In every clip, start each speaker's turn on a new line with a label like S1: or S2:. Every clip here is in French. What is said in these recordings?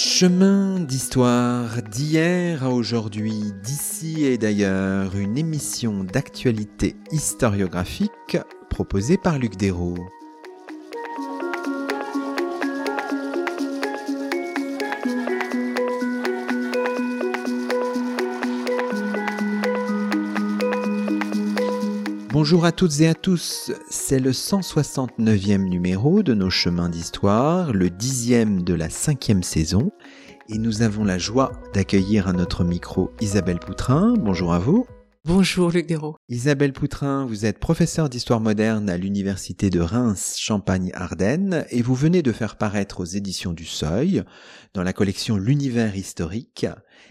S1: Chemin d'histoire d'hier à aujourd'hui, d'ici et d'ailleurs, une émission d'actualité historiographique proposée par Luc Dérault. Bonjour à toutes et à tous, c'est le 169e numéro de nos chemins d'histoire, le dixième de la cinquième saison, et nous avons la joie d'accueillir à notre micro Isabelle Poutrin. Bonjour à vous.
S2: Bonjour Luc Dérault.
S1: Isabelle Poutrin, vous êtes professeure d'histoire moderne à l'université de Reims Champagne-Ardenne et vous venez de faire paraître aux éditions du Seuil, dans la collection L'univers historique,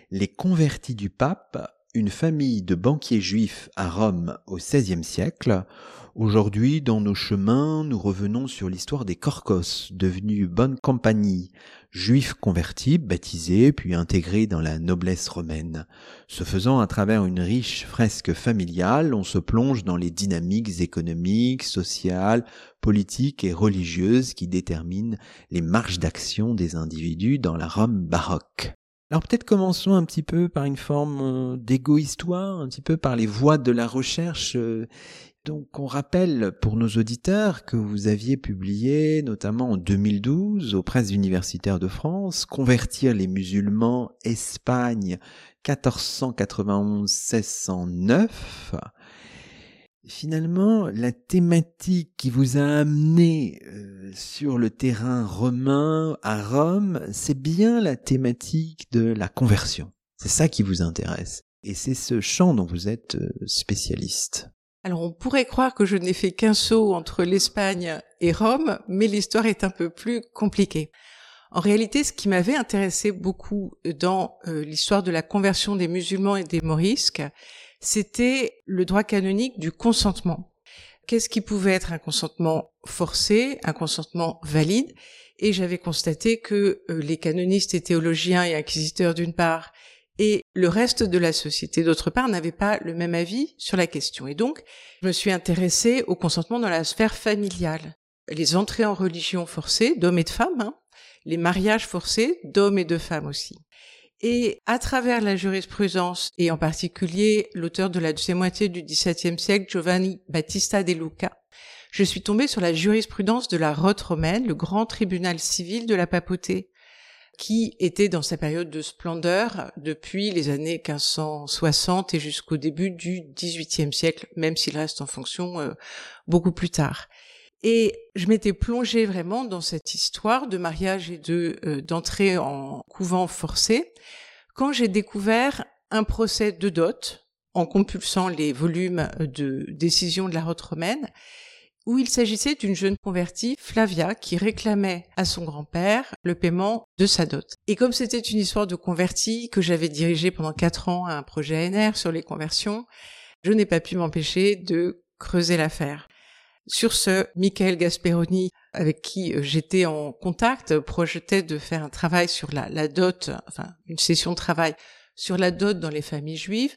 S1: Les convertis du pape une famille de banquiers juifs à Rome au XVIe siècle. Aujourd'hui, dans nos chemins, nous revenons sur l'histoire des Corcos, devenus bonne compagnie, juifs convertis, baptisés, puis intégrés dans la noblesse romaine. Ce faisant, à travers une riche fresque familiale, on se plonge dans les dynamiques économiques, sociales, politiques et religieuses qui déterminent les marges d'action des individus dans la Rome baroque. Alors peut-être commençons un petit peu par une forme euh, d'égo-histoire, un petit peu par les voies de la recherche. Euh. Donc on rappelle pour nos auditeurs que vous aviez publié notamment en 2012 aux presses universitaires de France Convertir les musulmans Espagne 1491-1609 finalement, la thématique qui vous a amené euh, sur le terrain romain à Rome, c'est bien la thématique de la conversion. C'est ça qui vous intéresse. Et c'est ce champ dont vous êtes euh, spécialiste.
S2: Alors on pourrait croire que je n'ai fait qu'un saut entre l'Espagne et Rome, mais l'histoire est un peu plus compliquée. En réalité, ce qui m'avait intéressé beaucoup dans euh, l'histoire de la conversion des musulmans et des morisques, c'était le droit canonique du consentement. Qu'est-ce qui pouvait être un consentement forcé, un consentement valide? Et j'avais constaté que euh, les canonistes et théologiens et inquisiteurs d'une part et le reste de la société d'autre part n'avaient pas le même avis sur la question. Et donc, je me suis intéressée au consentement dans la sphère familiale. Les entrées en religion forcées d'hommes et de femmes, hein, les mariages forcés d'hommes et de femmes aussi. Et à travers la jurisprudence, et en particulier l'auteur de la deuxième moitié du XVIIe siècle, Giovanni Battista de Luca, je suis tombée sur la jurisprudence de la Rote romaine, le grand tribunal civil de la papauté, qui était dans sa période de splendeur depuis les années 1560 et jusqu'au début du XVIIIe siècle, même s'il reste en fonction euh, beaucoup plus tard. Et je m'étais plongée vraiment dans cette histoire de mariage et de euh, d'entrée en couvent forcé quand j'ai découvert un procès de dot en compulsant les volumes de décision de la rote romaine où il s'agissait d'une jeune convertie, Flavia, qui réclamait à son grand-père le paiement de sa dot. Et comme c'était une histoire de convertie que j'avais dirigée pendant quatre ans à un projet ANR sur les conversions, je n'ai pas pu m'empêcher de creuser l'affaire. Sur ce, Michael Gasperoni, avec qui euh, j'étais en contact, projetait de faire un travail sur la, la, dot, enfin une session de travail sur la dot dans les familles juives.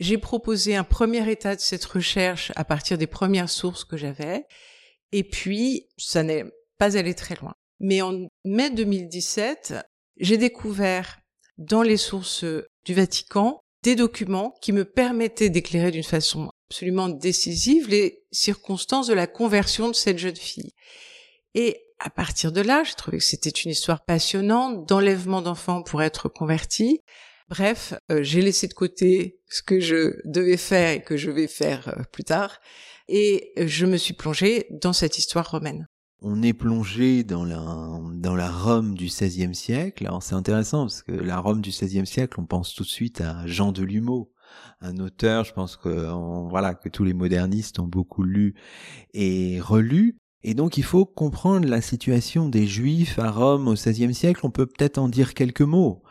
S2: J'ai proposé un premier état de cette recherche à partir des premières sources que j'avais, et puis ça n'est pas allé très loin. Mais en mai 2017, j'ai découvert dans les sources du Vatican des documents qui me permettaient d'éclairer d'une façon absolument décisive les circonstances de la conversion de cette jeune fille. Et à partir de là, j'ai trouvé que c'était une histoire passionnante d'enlèvement d'enfants pour être convertis. Bref, euh, j'ai laissé de côté ce que je devais faire et que je vais faire euh, plus tard, et je me suis plongée dans cette histoire romaine.
S1: On est plongé dans la, dans la Rome du XVIe siècle. Alors c'est intéressant parce que la Rome du XVIe siècle, on pense tout de suite à Jean de Lumeau, un auteur, je pense que voilà que tous les modernistes ont beaucoup lu et relu. Et donc il faut comprendre la situation des Juifs à Rome au XVIe siècle. On peut peut-être en dire quelques mots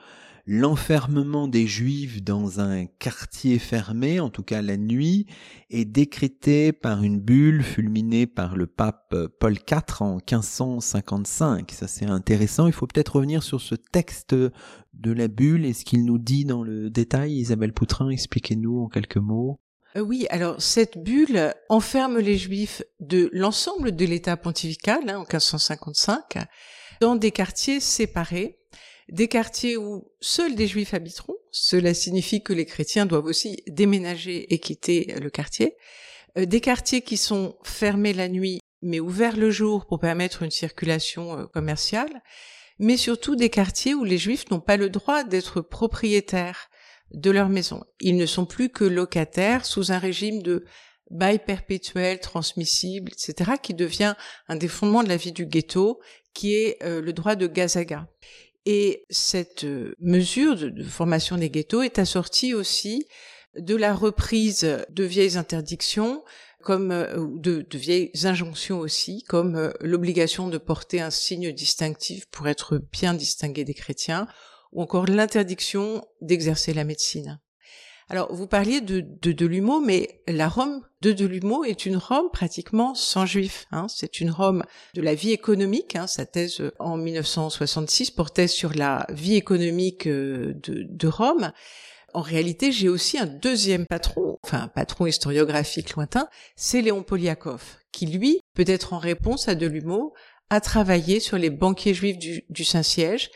S1: l'enfermement des Juifs dans un quartier fermé, en tout cas la nuit, est décrété par une bulle fulminée par le pape Paul IV en 1555. Ça c'est intéressant. Il faut peut-être revenir sur ce texte de la bulle et ce qu'il nous dit dans le détail. Isabelle Poutrin, expliquez-nous en quelques mots.
S2: Euh, oui, alors cette bulle enferme les Juifs de l'ensemble de l'État pontifical hein, en 1555 dans des quartiers séparés des quartiers où seuls des juifs habiteront, cela signifie que les chrétiens doivent aussi déménager et quitter le quartier, euh, des quartiers qui sont fermés la nuit mais ouverts le jour pour permettre une circulation euh, commerciale, mais surtout des quartiers où les juifs n'ont pas le droit d'être propriétaires de leur maison. Ils ne sont plus que locataires sous un régime de bail perpétuel, transmissible, etc., qui devient un des fondements de la vie du ghetto, qui est euh, le droit de gazaga. Et cette euh, mesure de, formation des ghettos est assortie aussi de la reprise de vieilles interdictions, comme euh, de, de, vieilles injonctions aussi, comme l'obligation de porter un signe distinctif pour être bien distingué des chrétiens, ou encore l'interdiction d'exercer la médecine. Alors, vous parliez de, de Delumeau, mais la Rome de Delumeau est une Rome pratiquement sans juifs. Hein. C'est une Rome de la vie économique. Hein. Sa thèse euh, en 1966 portait sur la vie économique euh, de, de Rome. En réalité, j'ai aussi un deuxième patron, enfin un patron historiographique lointain, c'est Léon Poliakov, qui lui, peut-être en réponse à Delumeau, a travaillé sur les banquiers juifs du, du Saint-Siège.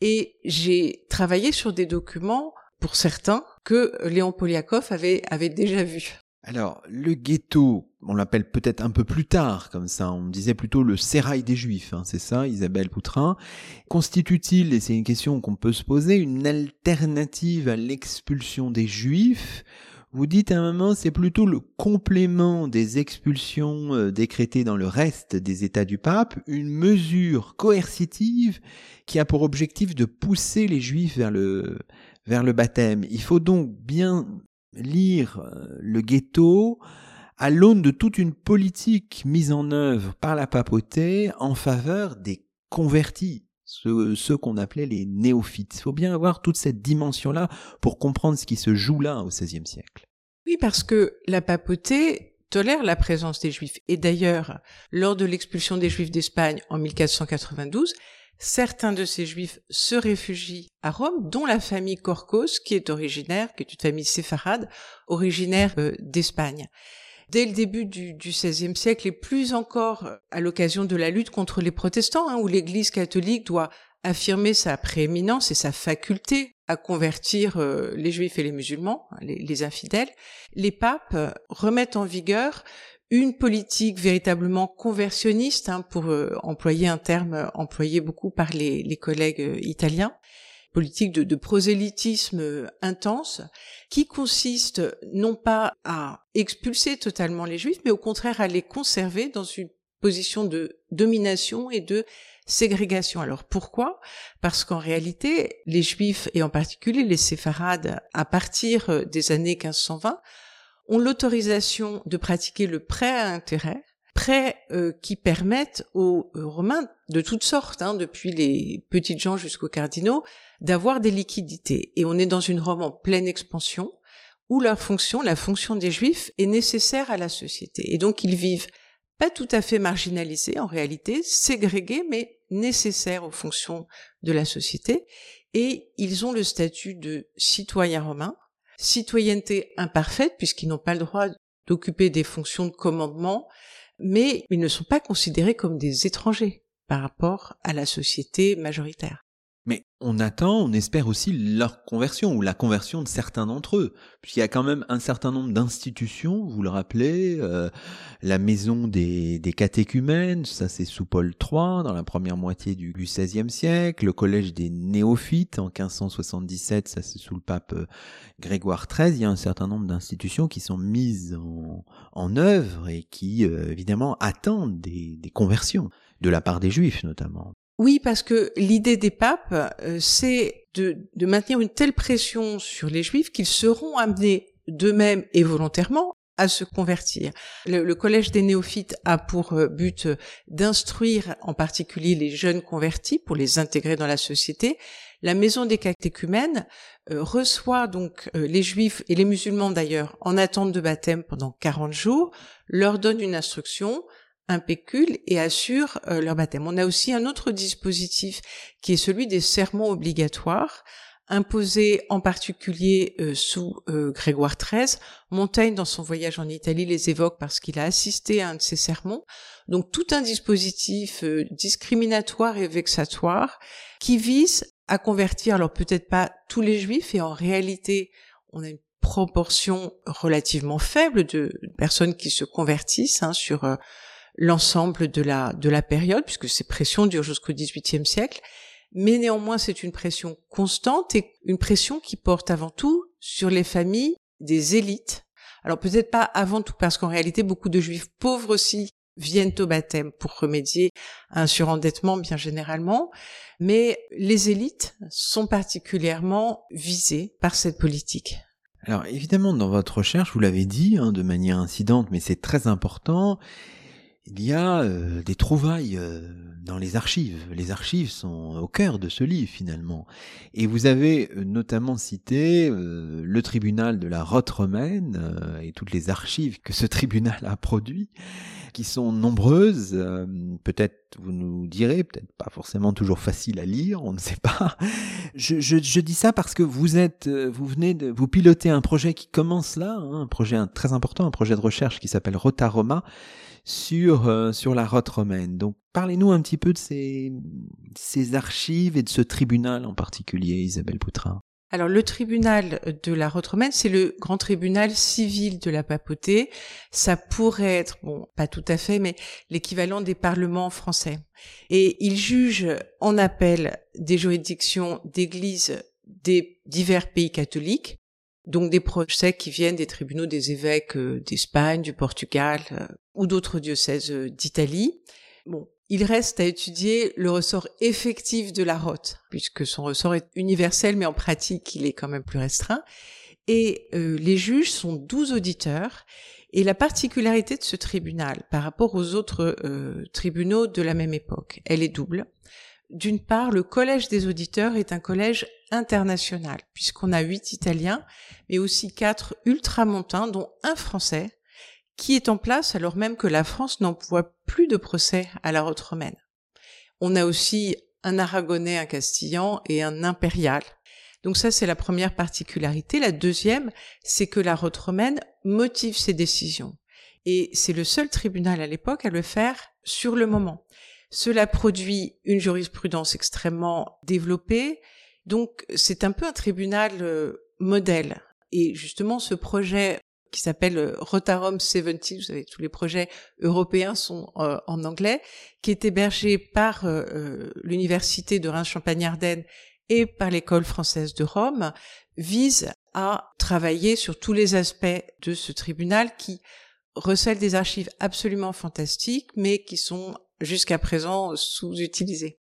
S2: Et j'ai travaillé sur des documents pour certains, que Léon Poliakov avait, avait déjà vu.
S1: Alors, le ghetto, on l'appelle peut-être un peu plus tard, comme ça, on disait plutôt le sérail des juifs, hein, c'est ça, Isabelle Poutrin. Constitue-t-il, et c'est une question qu'on peut se poser, une alternative à l'expulsion des juifs? Vous dites à un moment, c'est plutôt le complément des expulsions euh, décrétées dans le reste des États du pape, une mesure coercitive qui a pour objectif de pousser les Juifs vers le, vers le baptême. Il faut donc bien lire euh, le ghetto à l'aune de toute une politique mise en œuvre par la papauté en faveur des convertis, ceux, qu'on appelait les néophytes. Il faut bien avoir toute cette dimension-là pour comprendre ce qui se joue là au XVIe siècle.
S2: Oui, parce que la papauté tolère la présence des juifs. Et d'ailleurs, lors de l'expulsion des juifs d'Espagne en 1492, certains de ces juifs se réfugient à Rome, dont la famille Corcos, qui est originaire, qui est une famille séfarade, originaire euh, d'Espagne. Dès le début du, XVIe siècle, et plus encore à l'occasion de la lutte contre les protestants, hein, où l'Église catholique doit affirmer sa prééminence et sa faculté à convertir euh, les juifs et les musulmans, hein, les infidèles, les papes remettent en vigueur une politique véritablement conversionniste, hein, pour euh, employer un terme euh, employé beaucoup par les, collègues euh, italiens, politique de, de prosélytisme intense, qui consiste non pas à expulser totalement les juifs, mais au contraire à les conserver dans une position de domination et de ségrégation. Alors pourquoi? Parce qu'en réalité, les juifs, et en particulier les séfarades, à partir des années 1520, ont l'autorisation de pratiquer le prêt à intérêt, prêts euh, qui permettent aux euh, Romains de toutes sortes, hein, depuis les petites gens jusqu'aux cardinaux, d'avoir des liquidités. Et on est dans une Rome en pleine expansion, où la fonction, la fonction des Juifs, est nécessaire à la société. Et donc ils vivent pas tout à fait marginalisés en réalité, ségrégés, mais nécessaires aux fonctions de la société. Et ils ont le statut de citoyens romains, citoyenneté imparfaite puisqu'ils n'ont pas le droit d'occuper des fonctions de commandement, mais ils ne sont pas considérés comme des étrangers par rapport à la société majoritaire.
S1: On attend, on espère aussi leur conversion ou la conversion de certains d'entre eux. Puisqu'il y a quand même un certain nombre d'institutions, vous le rappelez, euh, la maison des, des catéchumènes, ça c'est sous Paul III dans la première moitié du, XVIe siècle, le collège des néophytes en 1577, ça c'est sous le pape euh, Grégoire XIII. Il y a un certain nombre d'institutions qui sont mises en, en œuvre et qui euh, évidemment attendent des, des conversions de la part des juifs notamment.
S2: Oui, parce que l'idée des papes, euh, c'est de, maintenir une telle pression sur les juifs qu'ils seront amenés d'eux-mêmes et volontairement à se convertir. Le, collège des néophytes a pour euh, but d'instruire en particulier les jeunes convertis pour les intégrer dans la société. La maison des catéchumènes euh, reçoit donc les juifs et les musulmans d'ailleurs en attente de baptême pendant 40 jours, leur donne une instruction, un pécule et assurent euh, leur baptême. On a aussi un autre dispositif qui est celui des sermons obligatoires, imposée en particulier euh, sous euh, Grégoire XIII. Montaigne, dans son voyage en Italie, les évoque parce qu'il a assisté à un de ces sermons. Donc tout un dispositif discriminatoire et vexatoire qui vise à convertir, alors peut-être pas tous les juifs, et en réalité, on a une proportion relativement faible de personnes qui se convertissent hein, sur l'ensemble de la, de la période, puisque ces pressions durent jusqu'au XVIIIe siècle mais néanmoins c'est une pression constante et une pression qui porte avant tout sur les familles des élites. Alors peut-être pas avant tout parce qu'en réalité beaucoup de juifs pauvres aussi viennent au baptême pour remédier à un surendettement bien généralement, mais les élites sont particulièrement visées par cette politique.
S1: Alors évidemment, dans votre recherche, vous l'avez dit hein, de manière incidente, mais c'est très important, il y a euh, des trouvailles euh, dans les archives. Les archives sont au cœur de ce livre finalement. Et vous avez euh, notamment cité le tribunal de la Rote romaine et toutes les archives que ce tribunal a produit, qui sont nombreuses. peut-être vous nous direz, peut-être pas forcément toujours facile à lire, on ne sait pas. Je, je, je, dis ça parce que vous êtes, vous venez de vous piloter un projet qui commence là, hein, un projet très important, un projet de recherche qui s'appelle Rota Roma sur, euh, sur la route romaine. Donc parlez-nous un petit peu de ces, ces archives et de ce tribunal en particulier, Isabelle Poutrin.
S2: Alors le tribunal de la route romaine, c'est le grand tribunal civil de la papauté. Ça pourrait être, bon, pas tout à fait, mais l'équivalent des parlements français. Et il juge en appel des juridictions d'églises des divers pays catholiques, donc des procès qui viennent des tribunaux des évêques euh, d'Espagne, du Portugal euh, ou d'autres diocèses euh, d'Italie. Bon, il reste à étudier le ressort effectif de la rote, puisque son ressort est universel, mais en pratique, il est quand même plus restreint. Et les juges sont douze auditeurs. Et la particularité de ce tribunal par rapport aux autres tribunaux de la même époque, elle est double. D'une part, le collège des auditeurs est un collège international, puisqu'on a huit Italiens, mais aussi quatre ultramontains, dont un Français, qui est en place alors même que la France n'emploie plus de procès à la route romaine. On a aussi un aragonais, un castillan et un impérial. Donc ça, c'est la première particularité. La deuxième, c'est que la route romaine motive ses décisions. Et c'est le seul tribunal à l'époque à le faire sur le moment. Cela produit une jurisprudence extrêmement développée. Donc c'est un peu un tribunal euh, modèle. Et justement, ce projet qui s'appelle euh, Rotarum 70, vous savez, tous les projets européens sont euh, en anglais, qui est hébergé par l'université de Reims-Champagne-Ardenne et par l'école française de Rome, vise à travailler sur tous les aspects de ce tribunal qui recèle des archives absolument fantastiques, mais qui sont jusqu'à présent sous-utilisées.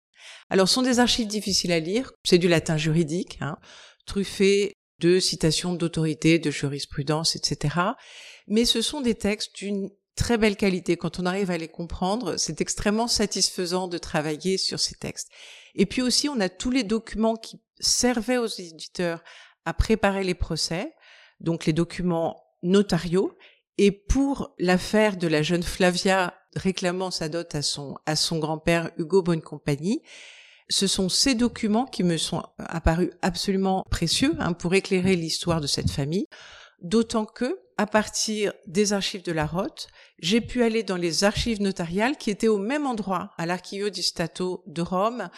S2: Alors, ce sont des archives difficiles à lire, c'est du latin juridique, hein, truffé de citations d'autorités, de jurisprudence, etc. Mais ce sont des textes d'une très belle qualité. Quand on arrive à les comprendre, c'est extrêmement satisfaisant de travailler sur ces textes. Et puis aussi, on a tous les documents qui servaient aux éditeurs à préparer les procès, donc les documents notariaux. Et pour l'affaire de la jeune Flavia réclamant sa dot à son, à son grand-père Hugo Bonnecompagnie. Ce sont ces documents qui me sont apparus absolument précieux hein, pour éclairer l'histoire de cette famille, d'autant que, à partir des archives de la Rote, j'ai pu aller dans les archives notariales qui étaient au même endroit, à l'Archivio di Stato de Rome,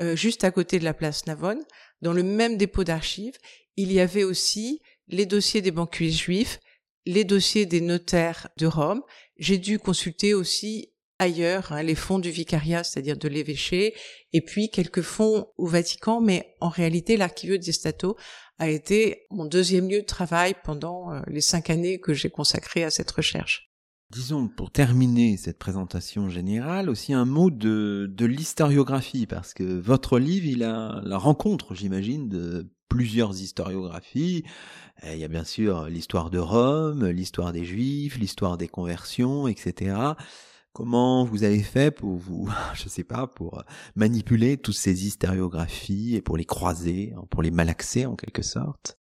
S2: euh, juste à côté de la place Navone, dans le même dépôt d'archives. Il y avait aussi les dossiers des banquiers juifs, les dossiers des notaires de Rome. J'ai dû consulter aussi ailleurs hein, les fonds du vicariat, c'est-à-dire de l'évêché, et puis quelques fonds au Vatican, mais en réalité, l'Archivio di Stato a été mon deuxième lieu de travail pendant euh, les cinq années que j'ai consacrées à cette recherche.
S1: Disons, pour terminer cette présentation générale, aussi un mot de, de l'historiographie, parce que votre livre, il a la rencontre, j'imagine, de plusieurs historiographies. Il y a bien sûr l'histoire de Rome, l'histoire des Juifs, l'histoire des conversions, etc. Comment vous avez fait pour vous, je sais pas, pour manipuler toutes ces historiographies et pour les croiser, hein, pour les malaxer en quelque sorte?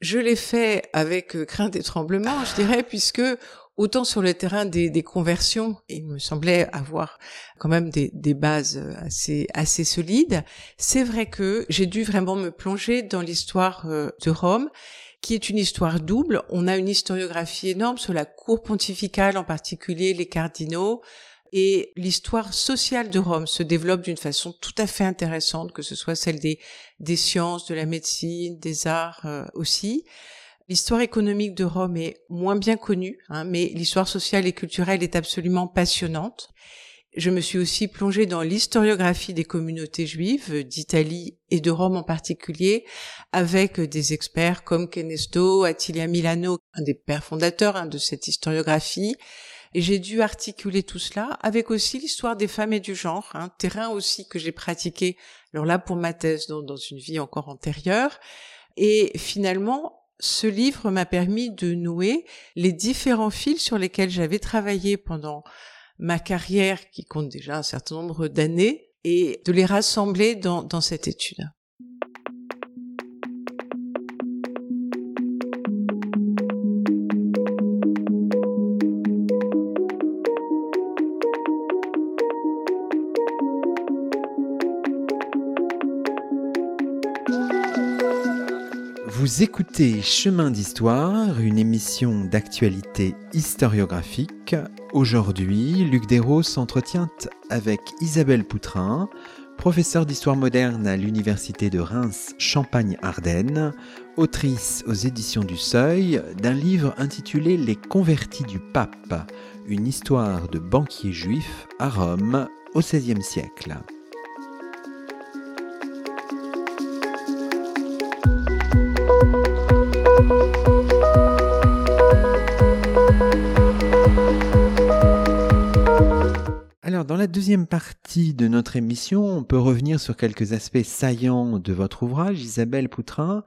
S2: Je l'ai fait avec crainte et tremblement, je dirais, puisque autant sur le terrain des, conversions, il me semblait avoir quand même des, bases assez, assez solides. C'est vrai que j'ai dû vraiment me plonger dans l'histoire euh, de Rome qui est une histoire double. On a une historiographie énorme sur la cour pontificale, en particulier les cardinaux, et l'histoire sociale de Rome se développe d'une façon tout à fait intéressante, que ce soit celle des, des sciences, de la médecine, des arts euh, aussi. L'histoire économique de Rome est moins bien connue, hein, mais l'histoire sociale et culturelle est absolument passionnante. Je me suis aussi plongée dans l'historiographie des communautés juives d'Italie et de Rome en particulier, avec des experts comme Kenesto, Attilia Milano, un des pères fondateurs hein, de cette historiographie. J'ai dû articuler tout cela avec aussi l'histoire des femmes et du genre, un hein, terrain aussi que j'ai pratiqué, alors là pour ma thèse, dans une vie encore antérieure. Et finalement, ce livre m'a permis de nouer les différents fils sur lesquels j'avais travaillé pendant ma carrière qui compte déjà un certain nombre d'années et de les rassembler dans, cette étude.
S1: Vous écoutez Chemin d'Histoire, une émission d'actualité historiographique. Aujourd'hui, Luc Desros s'entretient avec Isabelle Poutrin, professeure d'histoire moderne à l'Université de Reims Champagne-Ardenne, autrice aux éditions du Seuil d'un livre intitulé Les convertis du pape, une histoire de banquiers juifs à Rome au XVIe siècle. La deuxième partie de notre émission, on peut revenir sur quelques aspects saillants de votre ouvrage, Isabelle Poutrin,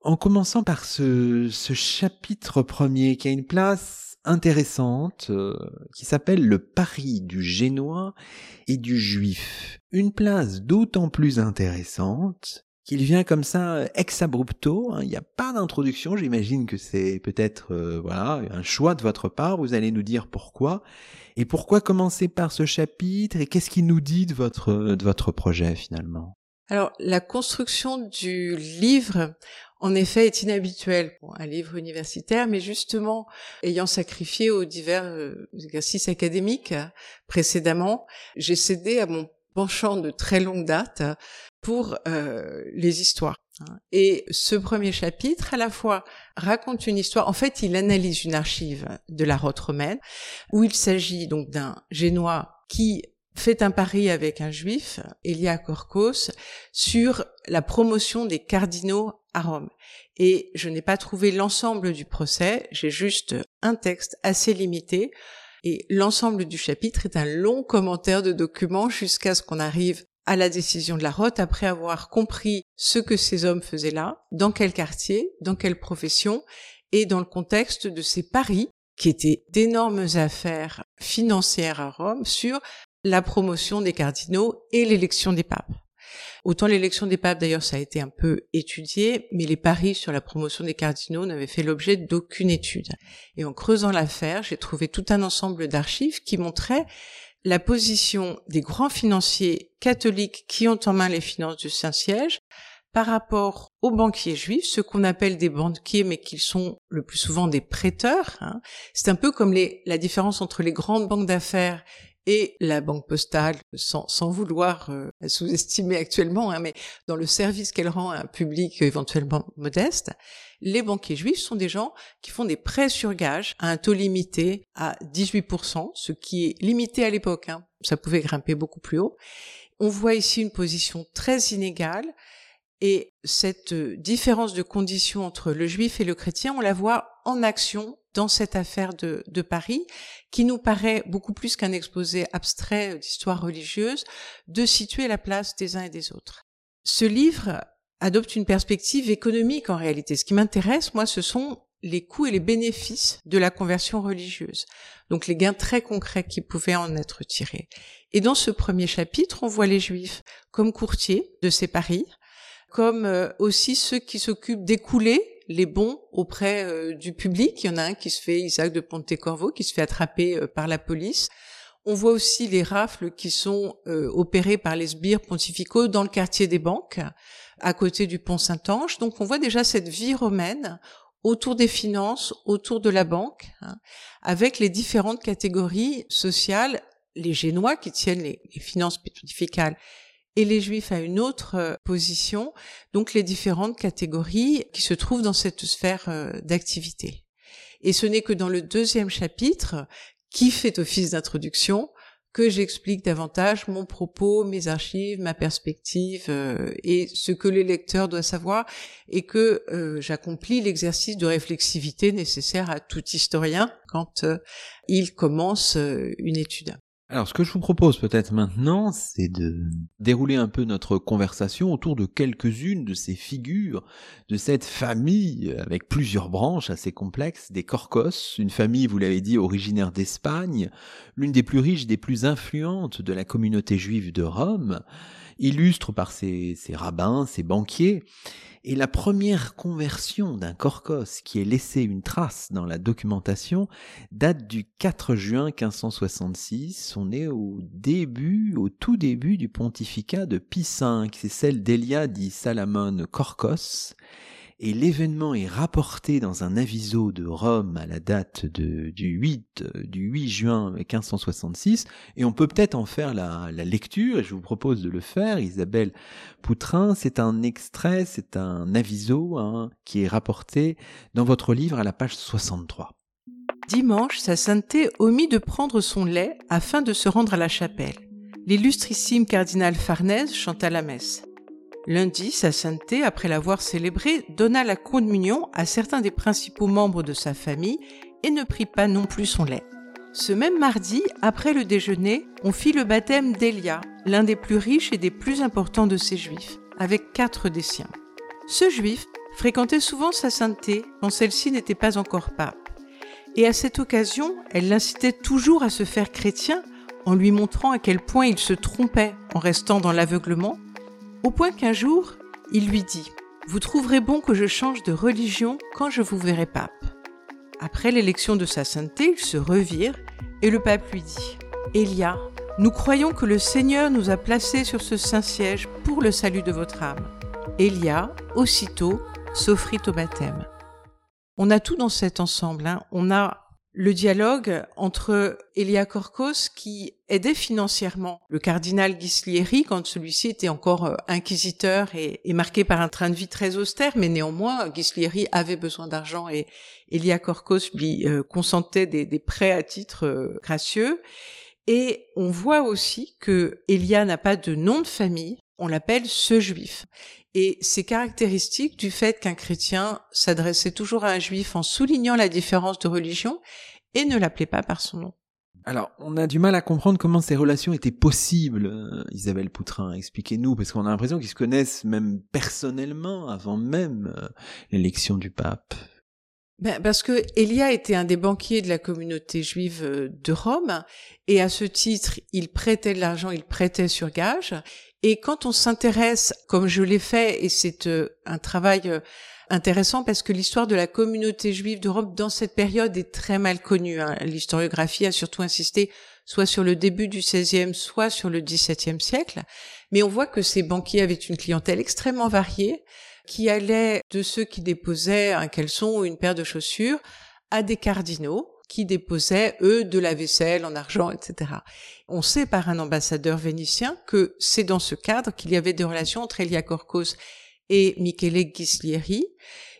S1: en commençant par ce, chapitre premier qui a une place intéressante, euh, qui s'appelle le pari du génois et du juif. Une place d'autant plus intéressante qu'il vient comme ça ex abrupto. Hein. Il n'y a pas d'introduction. J'imagine que c'est peut-être euh, voilà un choix de votre part. Vous allez nous dire pourquoi. Et pourquoi commencer par ce chapitre? Et qu'est-ce qu'il nous dit de votre, de votre projet finalement?
S2: Alors, la construction du livre, en effet, est inhabituelle pour un livre universitaire, mais justement, ayant sacrifié aux divers euh, exercices académiques précédemment, j'ai cédé à mon penchant de très longue date pour euh, les histoires. Hein. Et ce premier chapitre, à la fois, raconte une histoire. En fait, il analyse une archive de la rote romaine, où il s'agit donc d'un Génois qui fait un pari avec un juif, Elia Korkos, sur la promotion des cardinaux à Rome. Et je n'ai pas trouvé l'ensemble du procès, j'ai juste un texte assez limité, et l'ensemble du chapitre est un long commentaire de documents jusqu'à ce qu'on arrive à la décision de la Rote après avoir compris ce que ces hommes faisaient là, dans quel quartier, dans quelle profession, et dans le contexte de ces paris qui étaient d'énormes affaires financières à Rome sur la promotion des cardinaux et l'élection des papes. Autant l'élection des papes, d'ailleurs, ça a été un peu étudié, mais les paris sur la promotion des cardinaux n'avaient fait l'objet d'aucune étude. Et en creusant l'affaire, j'ai trouvé tout un ensemble d'archives qui montraient la position des grands financiers catholiques qui ont en main les finances du Saint-Siège par rapport aux banquiers juifs, ceux qu'on appelle des banquiers, mais qui sont le plus souvent des prêteurs. Hein. C'est un peu comme la différence entre les grandes banques d'affaires et la banque postale, sans, sans vouloir euh, sous-estimer actuellement, hein, mais dans le service qu'elle rend à un public éventuellement modeste, les banquiers juifs sont des gens qui font des prêts sur gage à un taux limité à 18%, ce qui est limité à l'époque, hein. ça pouvait grimper beaucoup plus haut. On voit ici une position très inégale, et cette euh, différence de conditions entre le juif et le chrétien, on la voit en action dans cette affaire de, de Paris, qui nous paraît beaucoup plus qu'un exposé abstrait d'histoire religieuse, de situer la place des uns et des autres. Ce livre adopte une perspective économique en réalité. Ce qui m'intéresse, moi, ce sont les coûts et les bénéfices de la conversion religieuse. Donc les gains très concrets qui pouvaient en être tirés. Et dans ce premier chapitre, on voit les juifs comme courtiers de ces paris, comme euh, aussi ceux qui s'occupent d'écouler les bons auprès euh, du public. Il y en a un qui se fait, Isaac de Pontecorvo, qui se fait attraper euh, par la police. On voit aussi les rafles qui sont euh, opérées par les sbires pontificaux dans le quartier des banques, à côté du pont Saint-Ange. Donc on voit déjà cette vie romaine autour des finances, autour de la banque, hein, avec les différentes catégories sociales, les Génois qui tiennent les, les finances pontificales et les juifs à une autre euh, position, donc les différentes catégories qui se trouvent dans cette sphère euh, d'activité. Et ce n'est que dans le deuxième chapitre, qui fait office d'introduction, que j'explique davantage mon propos, mes archives, ma perspective euh, et ce que les lecteurs doivent savoir et que j'accomplis l'exercice de réflexivité nécessaire à tout historien quand il commence une étude.
S1: Alors, ce que je vous propose peut-être maintenant, c'est de dérouler un peu notre conversation autour de quelques-unes de ces figures, de cette famille avec plusieurs branches assez complexes, des Corcos, une famille, vous l'avez dit, originaire d'Espagne, l'une des plus riches, des plus influentes de la communauté juive de Rome, illustre par ses, ses rabbins, ses banquiers, et la première conversion d'un Corcos qui ait laissé une trace dans la documentation date du 4 juin 1566. On est au début, au tout début du pontificat de Pie V. C'est celle d'Elia di Salamone Corcos et l'événement est rapporté dans un aviso de Rome à la date du 8 du 8 juin 1566 et on peut peut-être en faire la, la, lecture et je vous propose de le faire Isabelle Poutrin c'est un extrait c'est un aviso hein, qui est rapporté dans votre livre à la page 63
S2: Dimanche, sa sainteté omit de prendre son lait afin de se rendre à la chapelle. L'illustrissime cardinal Farnèse chanta la messe. Lundi, sa sainteté, après l'avoir célébrée, donna la communion à certains des principaux membres de sa famille et ne prit pas non plus son lait. Ce même mardi, après le déjeuner, on fit le baptême d'Elia, l'un des plus riches et des plus importants de ces juifs, avec quatre des siens. Ce juif fréquentait souvent sa sainteté quand celle-ci n'était pas encore pape. Et à cette occasion, elle l'incitait toujours à se faire chrétien en lui montrant à quel point il se trompait en restant dans l'aveuglement au point qu'un jour, il lui dit Vous trouverez bon que je change de religion quand je vous verrai pape. Après l'élection de sa sainteté, il se revire et le pape lui dit Elia, nous croyons que le Seigneur nous a placés sur ce saint siège pour le salut de votre âme. Elia, aussitôt, s'offrit au baptême. On a tout dans cet ensemble. Hein. On a le dialogue entre Elia Corcos qui aidait financièrement le cardinal Ghislieri quand celui-ci était encore euh, inquisiteur et, marqué par un train de vie très austère, mais néanmoins Ghislieri avait besoin d'argent et Elia Corcos lui euh, consentait des, prêts à titre euh, gracieux. Et on voit aussi que Elia n'a pas de nom de famille, on l'appelle ce juif. Et c'est caractéristique du fait qu'un chrétien s'adressait toujours à un juif en soulignant la différence de religion et ne l'appelait pas par son nom.
S1: Alors, on a du mal à comprendre comment ces relations étaient possibles, euh, Isabelle Poutrin. Expliquez-nous, parce qu'on a l'impression qu'ils se connaissent même personnellement avant même euh, l'élection du pape.
S2: Ben, parce que Elia était un des banquiers de la communauté juive euh, de Rome, et à ce titre, il prêtait de l'argent, il prêtait sur gage, et quand on s'intéresse, comme je l'ai fait, et c'est euh, un travail euh, intéressant parce que l'histoire de la communauté juive d'Europe dans cette période est très mal connue. Hein. L'historiographie a surtout insisté soit sur le début du XVIe, soit sur le XVIIe siècle. Mais on voit que ces banquiers avaient une clientèle extrêmement variée, qui allait de ceux qui déposaient un caleçon ou une paire de chaussures à des cardinaux, qui déposaient, eux, de la vaisselle en argent, etc. On sait par un ambassadeur vénitien que c'est dans ce cadre qu'il y avait des relations entre Elia Corcos et Michele Ghislieri.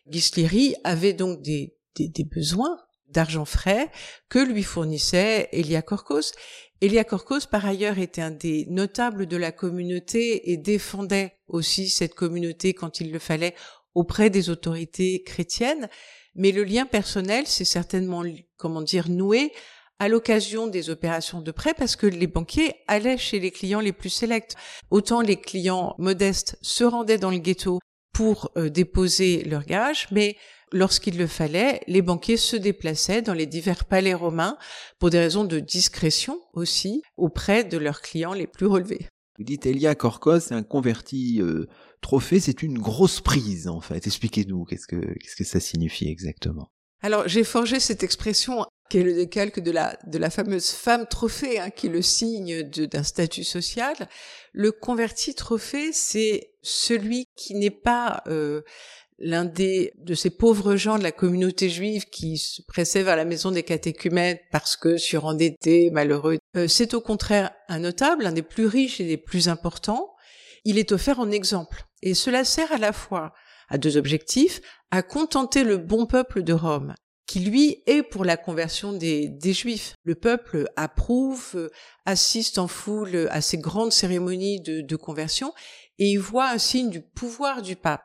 S2: Ghislieri avait donc des, des, des besoins d'argent frais que lui fournissait Elia Corcos. Elia Corcos, par ailleurs, était un des notables de la communauté et défendait aussi cette communauté quand il le fallait auprès des autorités chrétiennes. Mais le lien personnel, c'est certainement, comment dire, noué à l'occasion des opérations de prêt parce que les banquiers allaient chez les clients les plus sélects. Autant les clients modestes se rendaient dans le ghetto pour euh, déposer leurs gages, mais lorsqu'il le fallait, les banquiers se déplaçaient dans les divers palais romains pour des raisons de discrétion aussi auprès de leurs clients les plus relevés.
S1: Vous dites Elia Korkos, c'est un converti euh, trophée, c'est une grosse prise en fait. Expliquez-nous qu'est-ce que qu'est-ce que ça signifie exactement?
S2: Alors j'ai forgé cette expression qui est le décalque de la de la fameuse femme trophée, hein, qui est le signe d'un statut social. Le converti trophée, c'est celui qui n'est pas euh, l'un des de ces pauvres gens de la communauté juive qui se pressaient vers la maison des catéchumènes parce que surendettés, malheureux. Euh, c'est au contraire un notable, un des plus riches et des plus importants. Il est offert en exemple. Et cela sert à la fois à deux objectifs, à contenter le bon peuple de Rome, qui lui est pour la conversion des, Juifs. Le peuple approuve, euh, assiste en foule à ces grandes cérémonies de, de conversion, et il voit un signe du pouvoir du pape.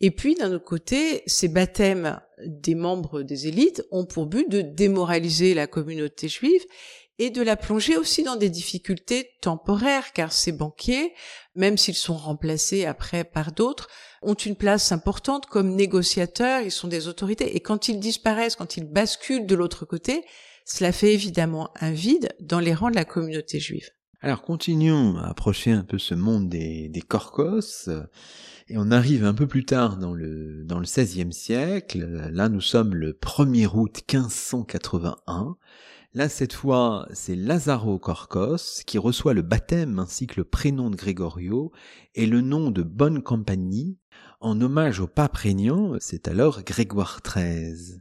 S2: Et puis, d'un autre côté, ces baptêmes des membres des élites ont pour but de démoraliser la communauté juive et de la plonger aussi dans des difficultés temporaires, car ces banquiers, même s'ils sont remplacés après par d'autres, ont une place importante comme négociateurs, ils sont des autorités, et quand ils disparaissent, quand ils basculent de l'autre côté, cela fait évidemment un vide dans les rangs de la communauté juive.
S1: Alors continuons à approcher un peu ce monde des, des Corcos, et on arrive un peu plus tard dans le, dans le XVIe siècle, là nous sommes le 1er août 1581, Là, cette fois, c'est Lazaro Corcos qui reçoit le baptême ainsi que le prénom de Gregorio et le nom de Bonne Compagnie en hommage au pape régnant, c'est alors Grégoire XIII.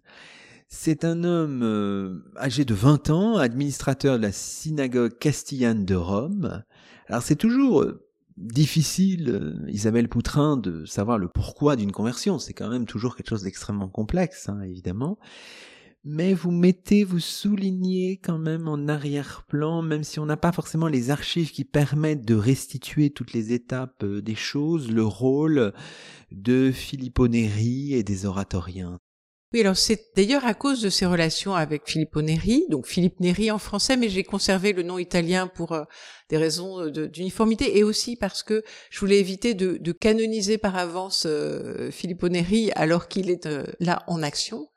S1: C'est un homme euh, âgé de 20 ans, administrateur de la synagogue castillane de Rome. Alors c'est toujours euh, difficile, euh, Isabelle Poutrin, de savoir le pourquoi d'une conversion. C'est quand même toujours quelque chose d'extrêmement complexe, hein, évidemment mais vous mettez, vous soulignez quand même en arrière-plan, même si on n'a pas forcément les archives qui permettent de restituer toutes les étapes euh, des choses, le rôle de Filippo Neri et des oratoriens.
S2: Oui, alors c'est d'ailleurs à cause de ses relations avec Filippo Neri, donc Philippe Neri en français, mais j'ai conservé le nom italien pour euh, des raisons euh, d'uniformité et aussi parce que je voulais éviter de, canoniser par avance Filippo Neri alors qu'il est là en action.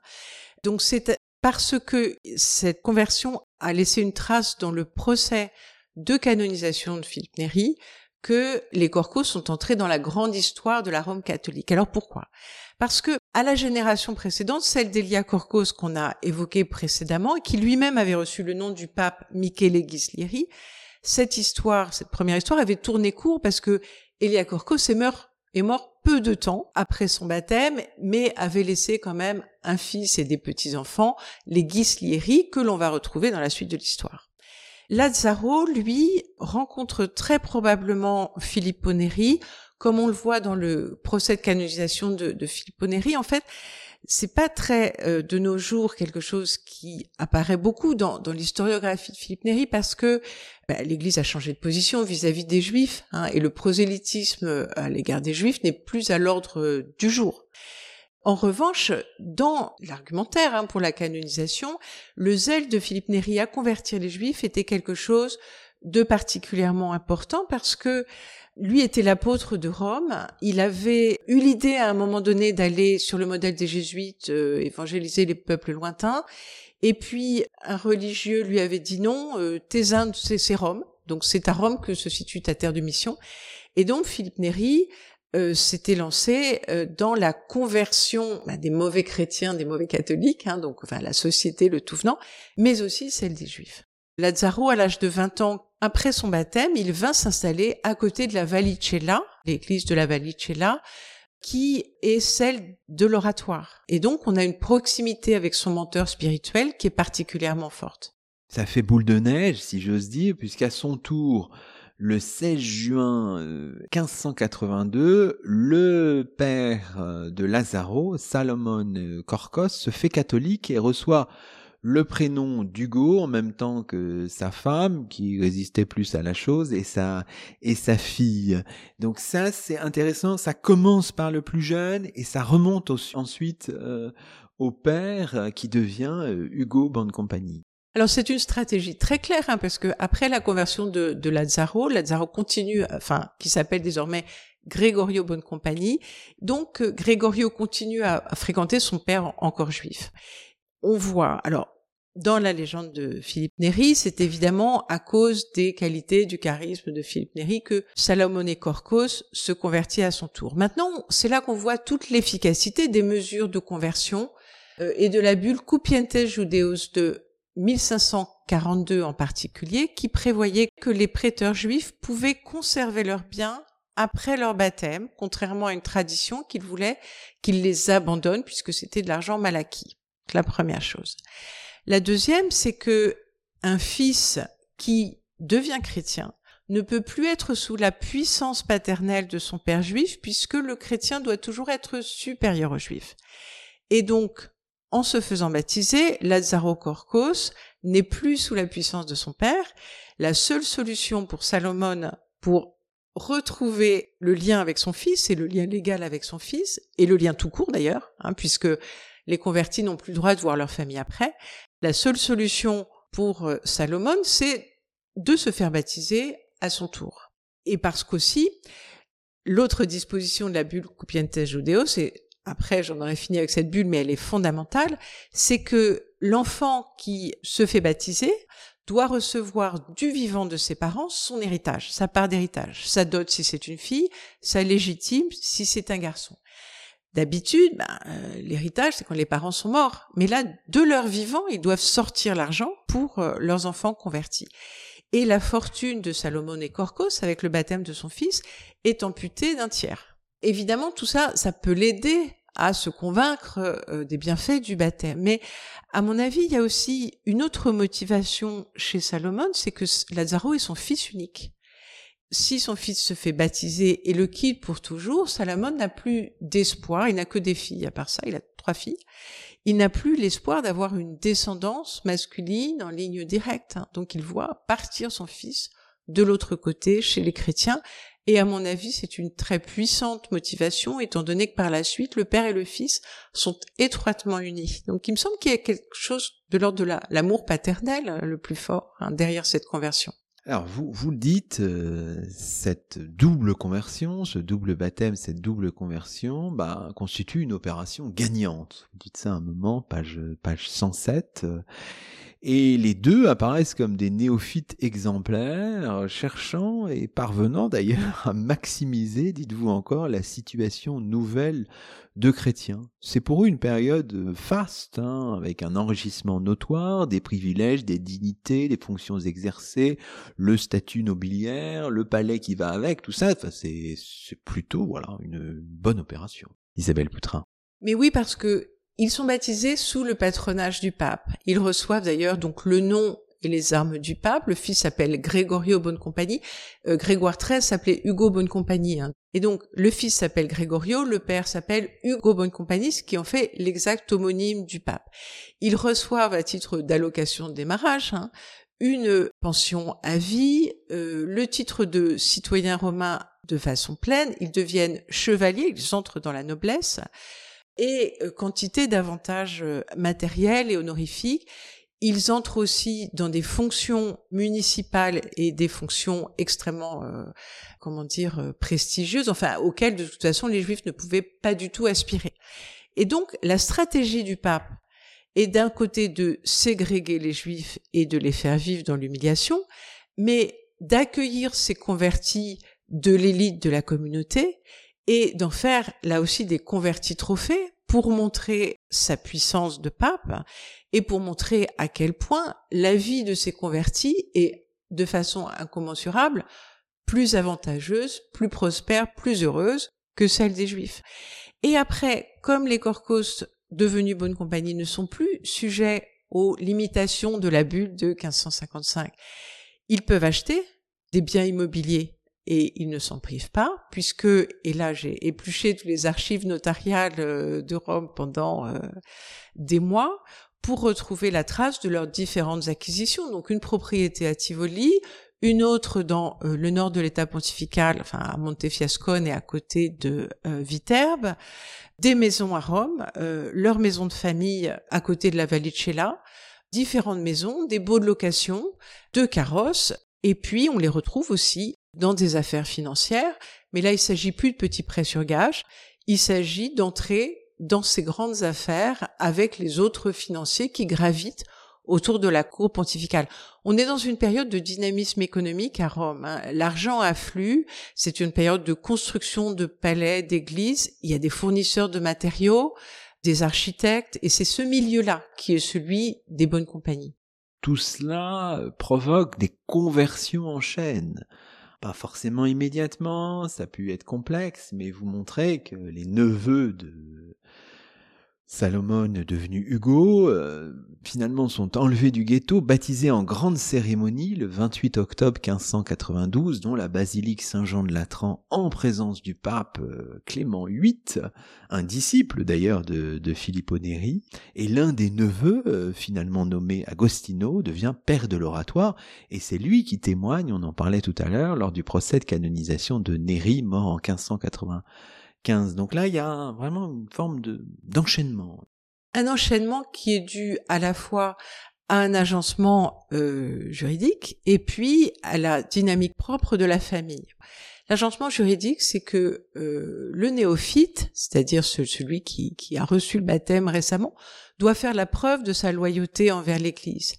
S2: Donc c'est parce que cette conversion a laissé une trace dans le procès de canonisation de Philippe Néri que les Corcos sont entrés dans la grande histoire de la Rome catholique. Alors pourquoi? Parce que à la génération précédente, celle d'Elia Corcos qu'on a évoquée précédemment qui lui-même avait reçu le nom du pape Michele Ghislieri, cette histoire, cette première histoire avait tourné court parce que Elia Corcos est mort est mort peu de temps après son baptême, mais avait laissé quand même un fils et des petits-enfants, les Ghislieri, que l'on va retrouver dans la suite de l'histoire. Lazzaro, lui, rencontre très probablement Filippo Neri, comme on le voit dans le procès de canonisation de, de. En fait, c'est pas très euh, de nos jours quelque chose qui apparaît beaucoup dans, dans l'historiographie de Philippe Néri parce que bah, l'Église a changé de position vis-à-vis des Juifs hein, et le prosélytisme à l'égard des Juifs n'est plus à l'ordre euh, du jour. En revanche, dans l'argumentaire hein, pour la canonisation, le zèle de Philippe Néri à convertir les Juifs était quelque chose de particulièrement important parce que lui était l'apôtre de Rome. Il avait eu l'idée à un moment donné d'aller sur le modèle des jésuites euh, évangéliser les peuples lointains. Et puis un religieux lui avait dit non, euh, tes Indes c'est Rome. Donc c'est à Rome que se situe ta terre de mission. Et donc Philippe Néri euh, s'était lancé euh, dans la conversion bah, des mauvais chrétiens, des mauvais catholiques, hein, donc enfin la société, le tout venant, mais aussi celle des juifs. Lazzaro, à l'âge de 20 ans, après son baptême, il vint s'installer à côté de la Vallicella, l'église de la Vallicella, qui est celle de l'oratoire. Et donc, on a une proximité avec son menteur spirituel qui est particulièrement forte.
S1: Ça fait boule de neige, si j'ose dire, puisqu'à son tour, le 16 juin 1582, euh, le père euh, de Lazaro, Salomon Corcos, se fait catholique et reçoit le prénom d'Hugo en même temps que sa femme qui résistait plus à la chose et sa et sa fille. Donc ça c'est intéressant, ça commence par le plus jeune et ça remonte ensuite euh, au père qui devient euh, Hugo Bonne Compagnie.
S2: Alors c'est une stratégie très claire hein, parce que après la conversion de, de Lazzaro, Lazzaro continue, enfin qui s'appelle désormais Gregorio Bonne Compagnie. Donc euh, Gregorio continue à fréquenter son père encore juif on voit, alors, dans la légende de Philippe Néri, c'est évidemment à cause des qualités du charisme de Philippe Néri que Salomone Korkos se convertit à son tour. Maintenant, c'est là qu'on voit toute l'efficacité des mesures de conversion euh, et de la bulle Cupientes Judeos de 1542 en particulier, qui prévoyait que les prêteurs juifs pouvaient conserver leurs biens après leur baptême, contrairement à une tradition qu'ils voulaient qu'ils les abandonnent puisque c'était de l'argent mal acquis. La première chose. La deuxième, c'est que un fils qui devient chrétien ne peut plus être sous la puissance paternelle de son père juif puisque le chrétien doit toujours être supérieur au juif. Et donc, en se faisant baptiser, Lazaro Korkos n'est plus sous la puissance de son père. La seule solution pour Salomon pour retrouver le lien avec son fils et le lien légal avec son fils et le lien tout court d'ailleurs, hein, puisque les convertis n'ont plus le droit de voir leur famille après. La seule solution pour euh, Salomon, c'est de se faire baptiser à son tour. Et parce qu'aussi, l'autre disposition de la bulle Cupientes Judeo, c'est après j'en aurais fini avec cette bulle, mais elle est fondamentale, c'est que l'enfant qui se fait baptiser doit recevoir du vivant de ses parents son héritage, sa part d'héritage, sa dot si c'est une fille, sa légitime si c'est un garçon. D'habitude, ben, euh, l'héritage, c'est quand les parents sont morts. Mais là, de leur vivant, ils doivent sortir l'argent pour euh, leurs enfants convertis. Et la fortune de Salomon et Corcos, avec le baptême de son fils, est amputée d'un tiers. Évidemment, tout ça, ça peut l'aider à se convaincre euh, des bienfaits du baptême. Mais à mon avis, il y a aussi une autre motivation chez Salomon, c'est que Lazaro est son fils unique. Si son fils se fait baptiser et le quitte pour toujours, Salomon n'a plus d'espoir, il n'a que des filles, à part ça, il a trois filles, il n'a plus l'espoir d'avoir une descendance masculine en ligne directe. Hein. Donc il voit partir son fils de l'autre côté chez les chrétiens et à mon avis, c'est une très puissante motivation, étant donné que par la suite, le père et le fils sont étroitement unis. Donc il me semble qu'il y a quelque chose de l'ordre de l'amour paternel le plus fort hein, derrière cette conversion.
S1: Alors vous, vous le dites, euh, cette double conversion, ce double baptême, cette double conversion, bah, constitue une opération gagnante. Vous dites ça à un moment, page, page 107. Et les deux apparaissent comme des néophytes exemplaires, cherchant et parvenant d'ailleurs à maximiser, dites-vous encore, la situation nouvelle de chrétiens. C'est pour eux une période faste, hein, avec un enrichissement notoire, des privilèges, des dignités, des fonctions exercées, le statut nobiliaire, le palais qui va avec, tout ça, enfin, c'est plutôt voilà une bonne opération. Isabelle Poutrin.
S2: Mais oui, parce que ils sont baptisés sous le patronage du pape. Ils reçoivent d'ailleurs donc le nom et les armes du pape. Le fils s'appelle Gregorio Bonnecompagnie. Euh, Grégoire XIII s'appelait Hugo Bonnecompagnie. Hein. Et donc le fils s'appelle Gregorio, le père s'appelle Hugo Bonnecompagnie, ce qui en fait l'exact homonyme du pape. Ils reçoivent à titre d'allocation de démarrage hein, une pension à vie, euh, le titre de citoyen romain de façon pleine. Ils deviennent chevaliers, ils entrent dans la noblesse et euh, quantité d'avantages euh, matériels et honorifiques. Ils entrent aussi dans des fonctions municipales et des fonctions extrêmement, euh, comment dire, prestigieuses, enfin auxquelles de toute façon les Juifs ne pouvaient pas du tout aspirer. Et donc la stratégie du pape est d'un côté de ségréguer les Juifs et de les faire vivre dans l'humiliation, mais d'accueillir ces convertis de l'élite de la communauté et d'en faire là aussi des convertis trophées pour montrer sa puissance de pape et pour montrer à quel point la vie de ces convertis est de façon incommensurable plus avantageuse, plus prospère, plus heureuse que celle des juifs. Et après, comme les Corcos devenus bonne compagnie ne sont plus sujets aux limitations de la bulle de 1555, ils peuvent acheter des biens immobiliers et ils ne s'en privent pas, puisque, et là j'ai épluché toutes les archives notariales euh, de Rome pendant euh, des mois, pour retrouver la trace de leurs différentes acquisitions. Donc une propriété à Tivoli, une autre dans euh, le nord de l'État pontifical, enfin à Montefiascone et à côté de Viterbe, des maisons à Rome, leur maison de famille à côté de la Vallicella, différentes maisons, des baux de location, deux carrosses, et puis on les retrouve aussi dans des affaires financières, mais là il s'agit plus de petits prêts sur gage, il s'agit d'entrer dans ces grandes affaires avec les autres financiers qui gravitent autour de la cour pontificale. On est dans une période de dynamisme économique à Rome. Hein. L'argent afflue, c'est une période de construction de palais, d'églises, il y a des fournisseurs de matériaux, des architectes, et c'est ce milieu-là qui est celui des bonnes compagnies.
S1: Tout cela provoque des conversions en chaîne. Pas forcément immédiatement, ça a pu être complexe, mais vous montrez que les neveux de Salomon, devenu Hugo, euh, finalement sont enlevés du ghetto, baptisés en grande cérémonie le 28 octobre 1592, dont la basilique Saint-Jean de Latran, en présence du pape euh, Clément VIII, un disciple d'ailleurs de, de Filippo Neri, et l'un des neveux, euh, finalement nommé Agostino, devient père de l'oratoire, et c'est lui qui témoigne, on en parlait tout à l'heure, lors du procès de canonisation de Neri, mort en 1580. Donc là, il y a vraiment une forme de d'enchaînement.
S2: Un enchaînement qui est dû à la fois à un agencement euh, juridique et puis à la dynamique propre de la famille. L'agencement juridique, c'est que euh, le néophyte, c'est-à-dire celui qui, qui, a reçu le baptême récemment, doit faire la preuve de sa loyauté envers l'Église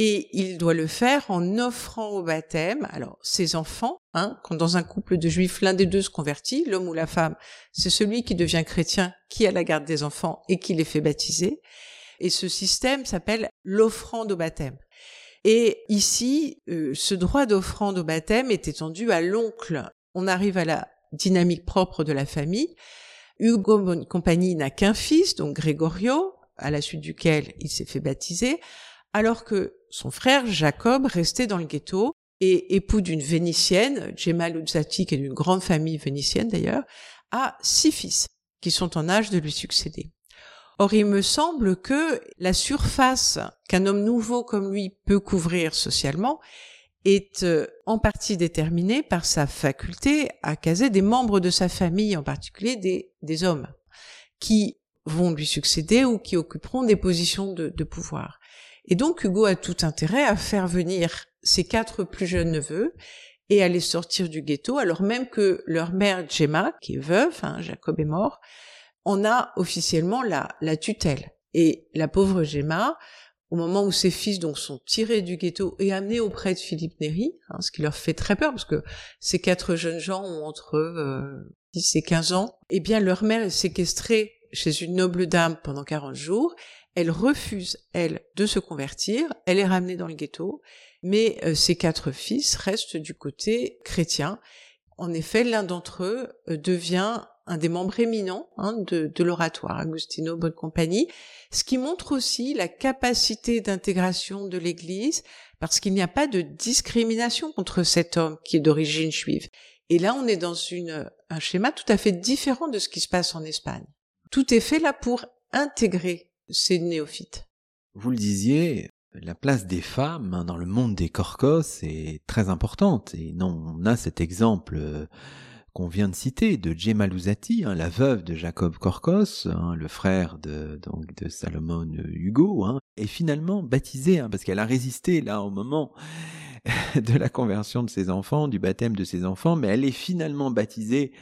S2: et il doit le faire en offrant au baptême, alors ses enfants, hein, quand dans un couple de juifs l'un des deux se convertit, l'homme ou la femme, c'est celui qui devient chrétien qui a la garde des enfants et qui les fait baptiser. Et ce système s'appelle l'offrande au baptême. Et ici, euh, ce droit d'offrande au baptême est étendu à l'oncle. On arrive à la dynamique propre de la famille. Hugo Compagnie n'a qu'un fils, donc Gregorio, à la suite duquel il s'est fait baptiser alors que son frère Jacob restait dans le ghetto et époux d'une vénitienne, Gemma Luzzati, qui est d'une grande famille vénitienne d'ailleurs, a six fils qui sont en âge de lui succéder. Or, il me semble que la surface qu'un homme nouveau comme lui peut couvrir socialement est euh, en partie déterminée par sa faculté à caser des membres de sa famille, en particulier des, hommes, qui vont lui succéder ou qui occuperont des positions de pouvoir. Et donc Hugo a tout intérêt à faire venir ses quatre plus jeunes neveux et à les sortir du ghetto, alors même que leur mère Gemma, qui est veuve, hein, Jacob est mort, en a officiellement la, la tutelle. Et la pauvre Gemma, au moment où ses fils donc sont tirés du ghetto et amenés auprès de Philippe Néry, hein, ce qui leur fait très peur parce que ces quatre jeunes gens ont entre euh, 10 et 15 ans, eh bien leur mère est séquestrée chez une noble dame pendant 40 jours elle refuse, elle, de se convertir, elle est ramenée dans le ghetto, mais euh, ses quatre fils restent du côté chrétien. En effet, l'un d'entre eux euh, devient un des membres éminents hein, de, l'oratoire, Agostino Bonne Compagnie, ce qui montre aussi la capacité d'intégration de l'Église, parce qu'il n'y a pas de discrimination contre cet homme qui est d'origine juive. Et là, on est dans une, un schéma tout à fait différent de ce qui se passe en Espagne. Tout est fait là pour intégrer c'est néophyte.
S1: Vous le disiez, la place des femmes dans le monde des Corcos est très importante. Et non, on a cet exemple euh, qu'on vient de citer de Gemma Luzati, hein, la veuve de Jacob Corcos, hein, le frère de, donc, de Salomon Hugo, hein, est finalement baptisée, parce qu'elle a résisté là au moment de la conversion de ses enfants, du baptême de ses enfants, mais elle est finalement baptisée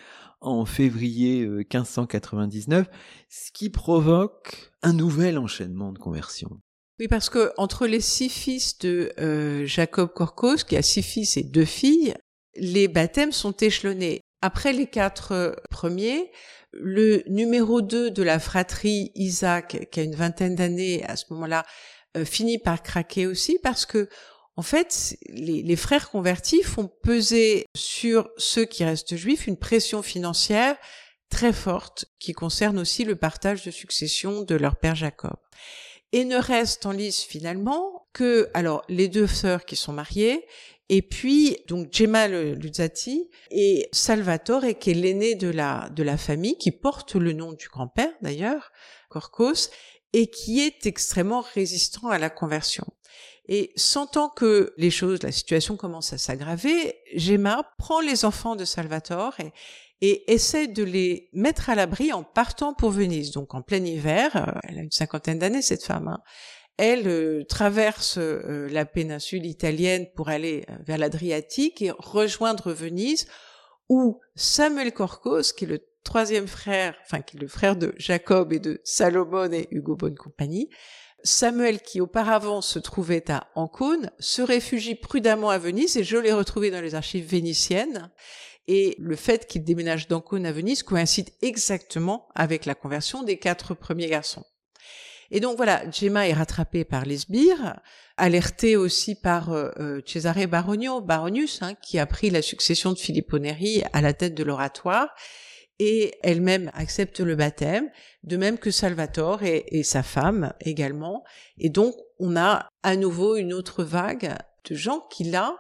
S1: en février 1599, euh, ce qui provoque un nouvel enchaînement de conversions.
S2: Oui, parce que entre les six fils de euh, Jacob Corcos, qui a six fils et deux filles, les baptêmes sont échelonnés. Après les quatre euh, premiers, le numéro 2 de la fratrie Isaac, qui a une vingtaine d'années à ce moment-là, finit par craquer aussi parce que en fait, les, frères convertis font peser sur ceux qui restent juifs une pression financière très forte qui concerne aussi le partage de succession de leur père Jacob. Et ne reste en lice finalement que, alors, les deux sœurs qui sont mariées, et puis, donc, Gemma Luzzati et Salvatore, qui est l'aîné de la, de la famille, qui porte le nom du grand-père d'ailleurs, Corcos, et qui est extrêmement résistant à la conversion. Et sentant que les choses, la situation commence à s'aggraver, Gemma prend les enfants de Salvatore et, et essaie de les mettre à l'abri en partant pour Venise. Donc en plein hiver, euh, elle a une cinquantaine d'années cette femme, hein. elle euh, traverse euh, la péninsule italienne pour aller vers l'Adriatique et rejoindre Venise, où Samuel Corcos, qui est le troisième frère, enfin qui est le frère de Jacob et de Salomon et Hugo Bonne Compagnie, Samuel, qui auparavant se trouvait à Ancône, se réfugie prudemment à Venise et je l'ai retrouvé dans les archives vénitiennes. Et le fait qu'il déménage d'Ancône à Venise coïncide exactement avec la conversion des quatre premiers garçons. Et donc voilà, Gemma est rattrapée par les sbires, alertée aussi par euh, euh, Cesare Baronio, Baronius, hein, qui a pris la succession de Filippo Neri à la tête de l'oratoire, et elle-même accepte le baptême, de même que Salvatore et, sa femme également. Et donc on a à nouveau une autre vague de gens qui là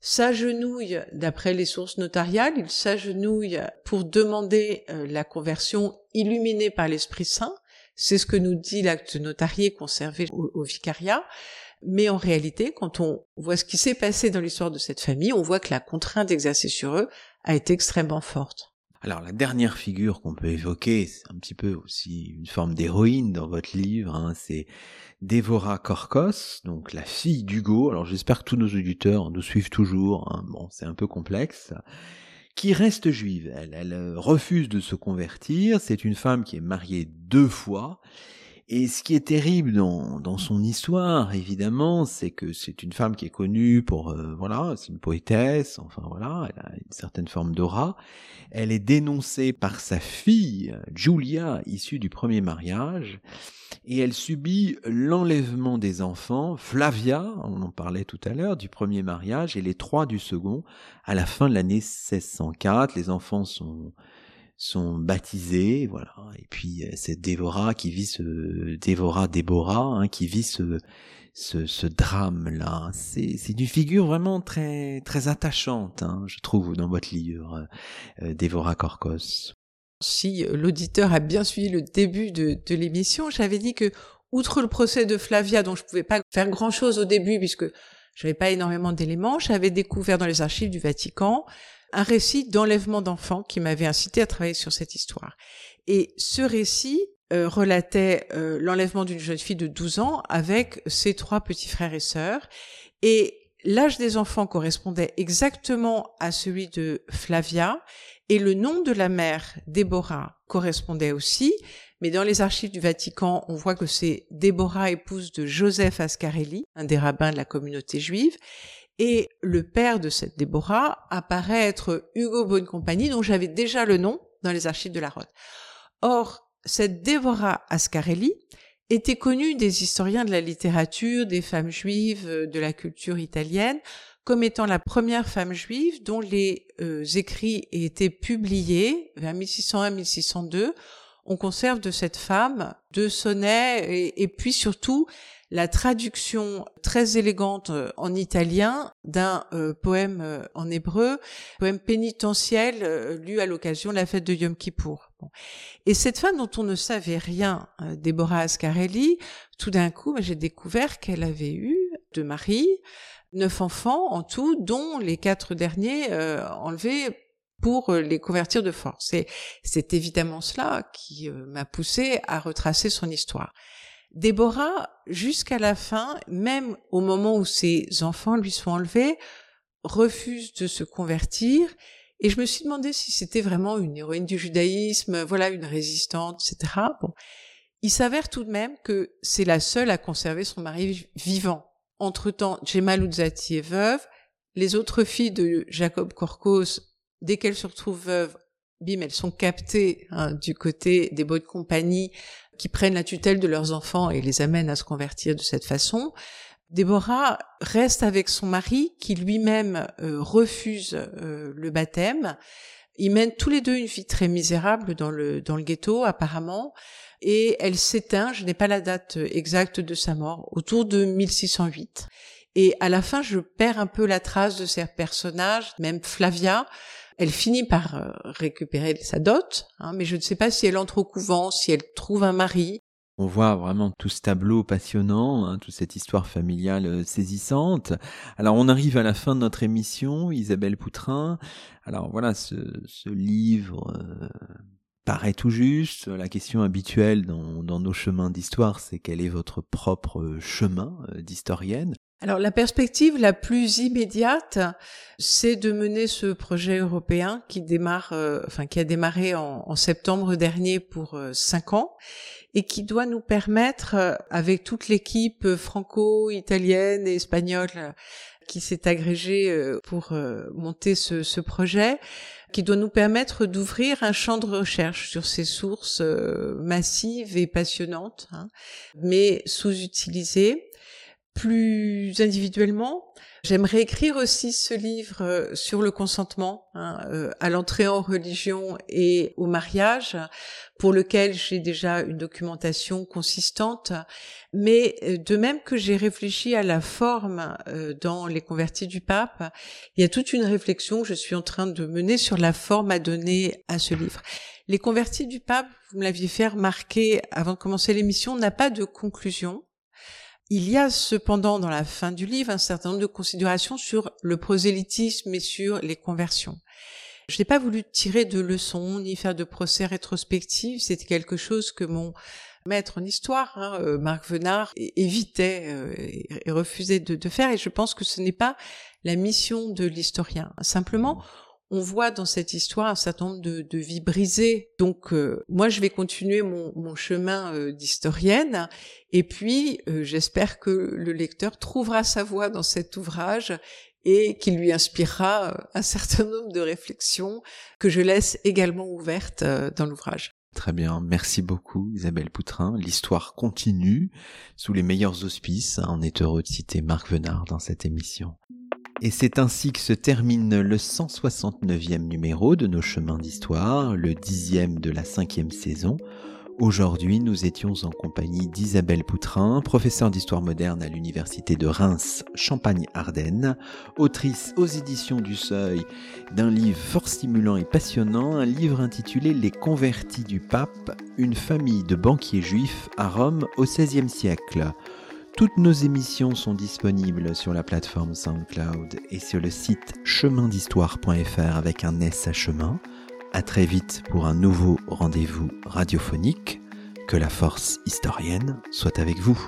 S2: s'agenouillent, d'après les sources notariales, ils s'agenouillent pour demander euh, la conversion illuminée par l'Esprit Saint, c'est ce que nous dit l'acte notarié conservé au, vicariat. Mais en réalité, quand on voit ce qui s'est passé dans l'histoire de cette famille, on voit que la contrainte exercée sur eux a été extrêmement forte.
S1: Alors la dernière figure qu'on peut évoquer, c'est un petit peu aussi une forme d'héroïne dans votre livre, hein, c'est Dévora Korkos, donc la fille d'Hugo. Alors j'espère que tous nos auditeurs nous suivent toujours, hein. bon c'est un peu complexe qui reste juive. Elle, euh, refuse de se convertir. C'est une femme qui est mariée deux fois. Et ce qui est terrible dans, dans son histoire, évidemment, c'est que c'est une femme qui est connue pour, euh, voilà, c'est une poétesse, enfin voilà, elle a une certaine forme d'aura. Elle est dénoncée par sa fille, Julia, issue du premier mariage et elle subit l'enlèvement des enfants, Flavia, on en parlait tout à l'heure, du premier mariage, et les trois du second, à la fin de l'année 1604. Les enfants sont sont baptisés, voilà. Et puis euh, c'est Dévora qui vit ce Dévora Déborah, hein, qui vit ce ce, ce drame là. C'est c'est une figure vraiment très très attachante, hein, je trouve, dans votre livre, euh, Dévora Corcos
S2: si euh, l'auditeur a bien suivi le début de, l'émission, j'avais dit que, outre le procès de Flavia, dont je pouvais pas faire grand chose au début, puisque j'avais pas énormément d'éléments, j'avais découvert dans les archives du Vatican un récit d'enlèvement d'enfants qui m'avait incité à travailler sur cette histoire. Et ce récit euh, relatait euh, l'enlèvement d'une jeune fille de 12 ans avec ses trois petits frères et sœurs. Et l'âge des enfants correspondait exactement à celui de Flavia et le nom de la mère, Déborah, correspondait aussi, mais dans les archives du Vatican, on voit que c'est Déborah, épouse de Joseph Ascarelli, un des rabbins de la communauté juive, et le père de cette Déborah apparaît être Hugo Bonnecompagnie, dont j'avais déjà le nom dans les archives de la Rote. Or, cette Déborah Ascarelli était connue des historiens de la littérature, des femmes juives, de la culture italienne, comme étant la première femme juive dont les euh, écrits aient été publiés vers 1601-1602. On conserve de cette femme deux sonnets et, puis surtout la traduction très élégante euh, en italien d'un euh, poème en hébreu, poème pénitentiel lu à l'occasion de la fête de Yom Kippour. Et cette femme dont on ne savait rien, Deborah Ascarelli, tout d'un coup, j'ai découvert qu'elle avait eu de mari neuf enfants en tout, dont les quatre derniers euh, enlevés pour euh, les convertir de force. Et c'est évidemment cela qui euh, m'a poussé à retracer son histoire. Déborah, jusqu'à la fin, même au moment où ses enfants lui sont enlevés, refuse de se convertir. Et je me suis demandé si c'était vraiment une héroïne du judaïsme, voilà, une résistante, etc. Bon. Il s'avère tout de même que c'est la seule à conserver son mari vivant. Entre-temps, Gemma est veuve. Les autres filles de Jacob Corcos, dès qu'elles se retrouvent veuves, bim, elles sont captées hein, du côté des bonnes compagnies qui prennent la tutelle de leurs enfants et les amènent à se convertir de cette façon. Déborah reste avec son mari qui lui-même euh, refuse euh, le baptême. Ils mènent tous les deux une vie très misérable dans le, dans le ghetto apparemment et elle s'éteint, je n'ai pas la date exacte de sa mort, autour de 1608. Et à la fin, je perds un peu la trace de ces personnages, même Flavia. Elle finit par euh, récupérer sa dot, hein, mais je ne sais pas si elle entre au couvent, si elle trouve un mari.
S1: On voit vraiment tout ce tableau passionnant, hein, toute cette histoire familiale euh, saisissante. Alors on arrive à la fin de notre émission, Isabelle Poutrin. Alors voilà, ce, livre euh, paraît tout juste. La question habituelle dans, nos chemins d'histoire, c'est quel est votre propre chemin d'historienne?
S2: Alors la perspective la plus immédiate, c'est de mener ce projet européen qui démarre, euh, enfin qui a démarré en, septembre dernier pour euh, cinq ans et qui doit nous permettre, euh, avec toute l'équipe franco-italienne et espagnole qui s'est agrégée pour monter ce, ce, projet, qui doit nous permettre d'ouvrir un champ de recherche sur ces sources massives et passionnantes, hein, mais sous-utilisées plus individuellement, j'aimerais écrire aussi ce livre euh, sur le consentement hein, euh, à l'entrée en religion et au mariage, pour lequel j'ai déjà une documentation consistante. Mais euh, de même que j'ai réfléchi à la forme dans Les convertis du pape, il y a toute une réflexion que je suis en train de mener sur la forme à donner à ce livre. Les convertis du pape, vous me l'aviez fait remarquer avant de commencer l'émission, n'a pas de conclusion. Il y a cependant dans la fin du livre un certain nombre de considérations sur le prosélytisme et sur les conversions. Je n'ai pas voulu tirer de leçons ni faire de procès rétrospectifs. C'était quelque chose que mon maître en histoire, hein, euh, Marc Venard, évitait euh, et refusait de, de, faire. Et je pense que ce n'est pas la mission de l'historien. Simplement, on voit dans cette histoire un certain nombre de, vies brisées. Donc euh, moi, je vais continuer mon, chemin euh, d'historienne, et puis euh, j'espère que le lecteur trouvera sa voie dans cet ouvrage et qu'il lui inspirera un certain nombre de réflexions que je laisse également ouvertes dans l'ouvrage.
S1: Très bien, merci beaucoup Isabelle Poutrin. L'histoire continue sous les meilleurs auspices. On est heureux de citer Marc Venard dans cette émission. Et c'est ainsi que se termine le 169e numéro de nos chemins d'histoire, le dixième de la cinquième saison. Aujourd'hui, nous étions en compagnie d'Isabelle Poutrin, professeure d'histoire moderne à l'université de Reims, Champagne-Ardenne, autrice aux éditions du Seuil d'un livre fort stimulant et passionnant, un livre intitulé Les convertis du pape, une famille de banquiers juifs à Rome au XVIe siècle. Toutes nos émissions sont disponibles sur la plateforme SoundCloud et sur le site chemindhistoire.fr avec un S à chemin. À très vite pour un nouveau rendez-vous radiophonique. Que la force historienne soit avec vous.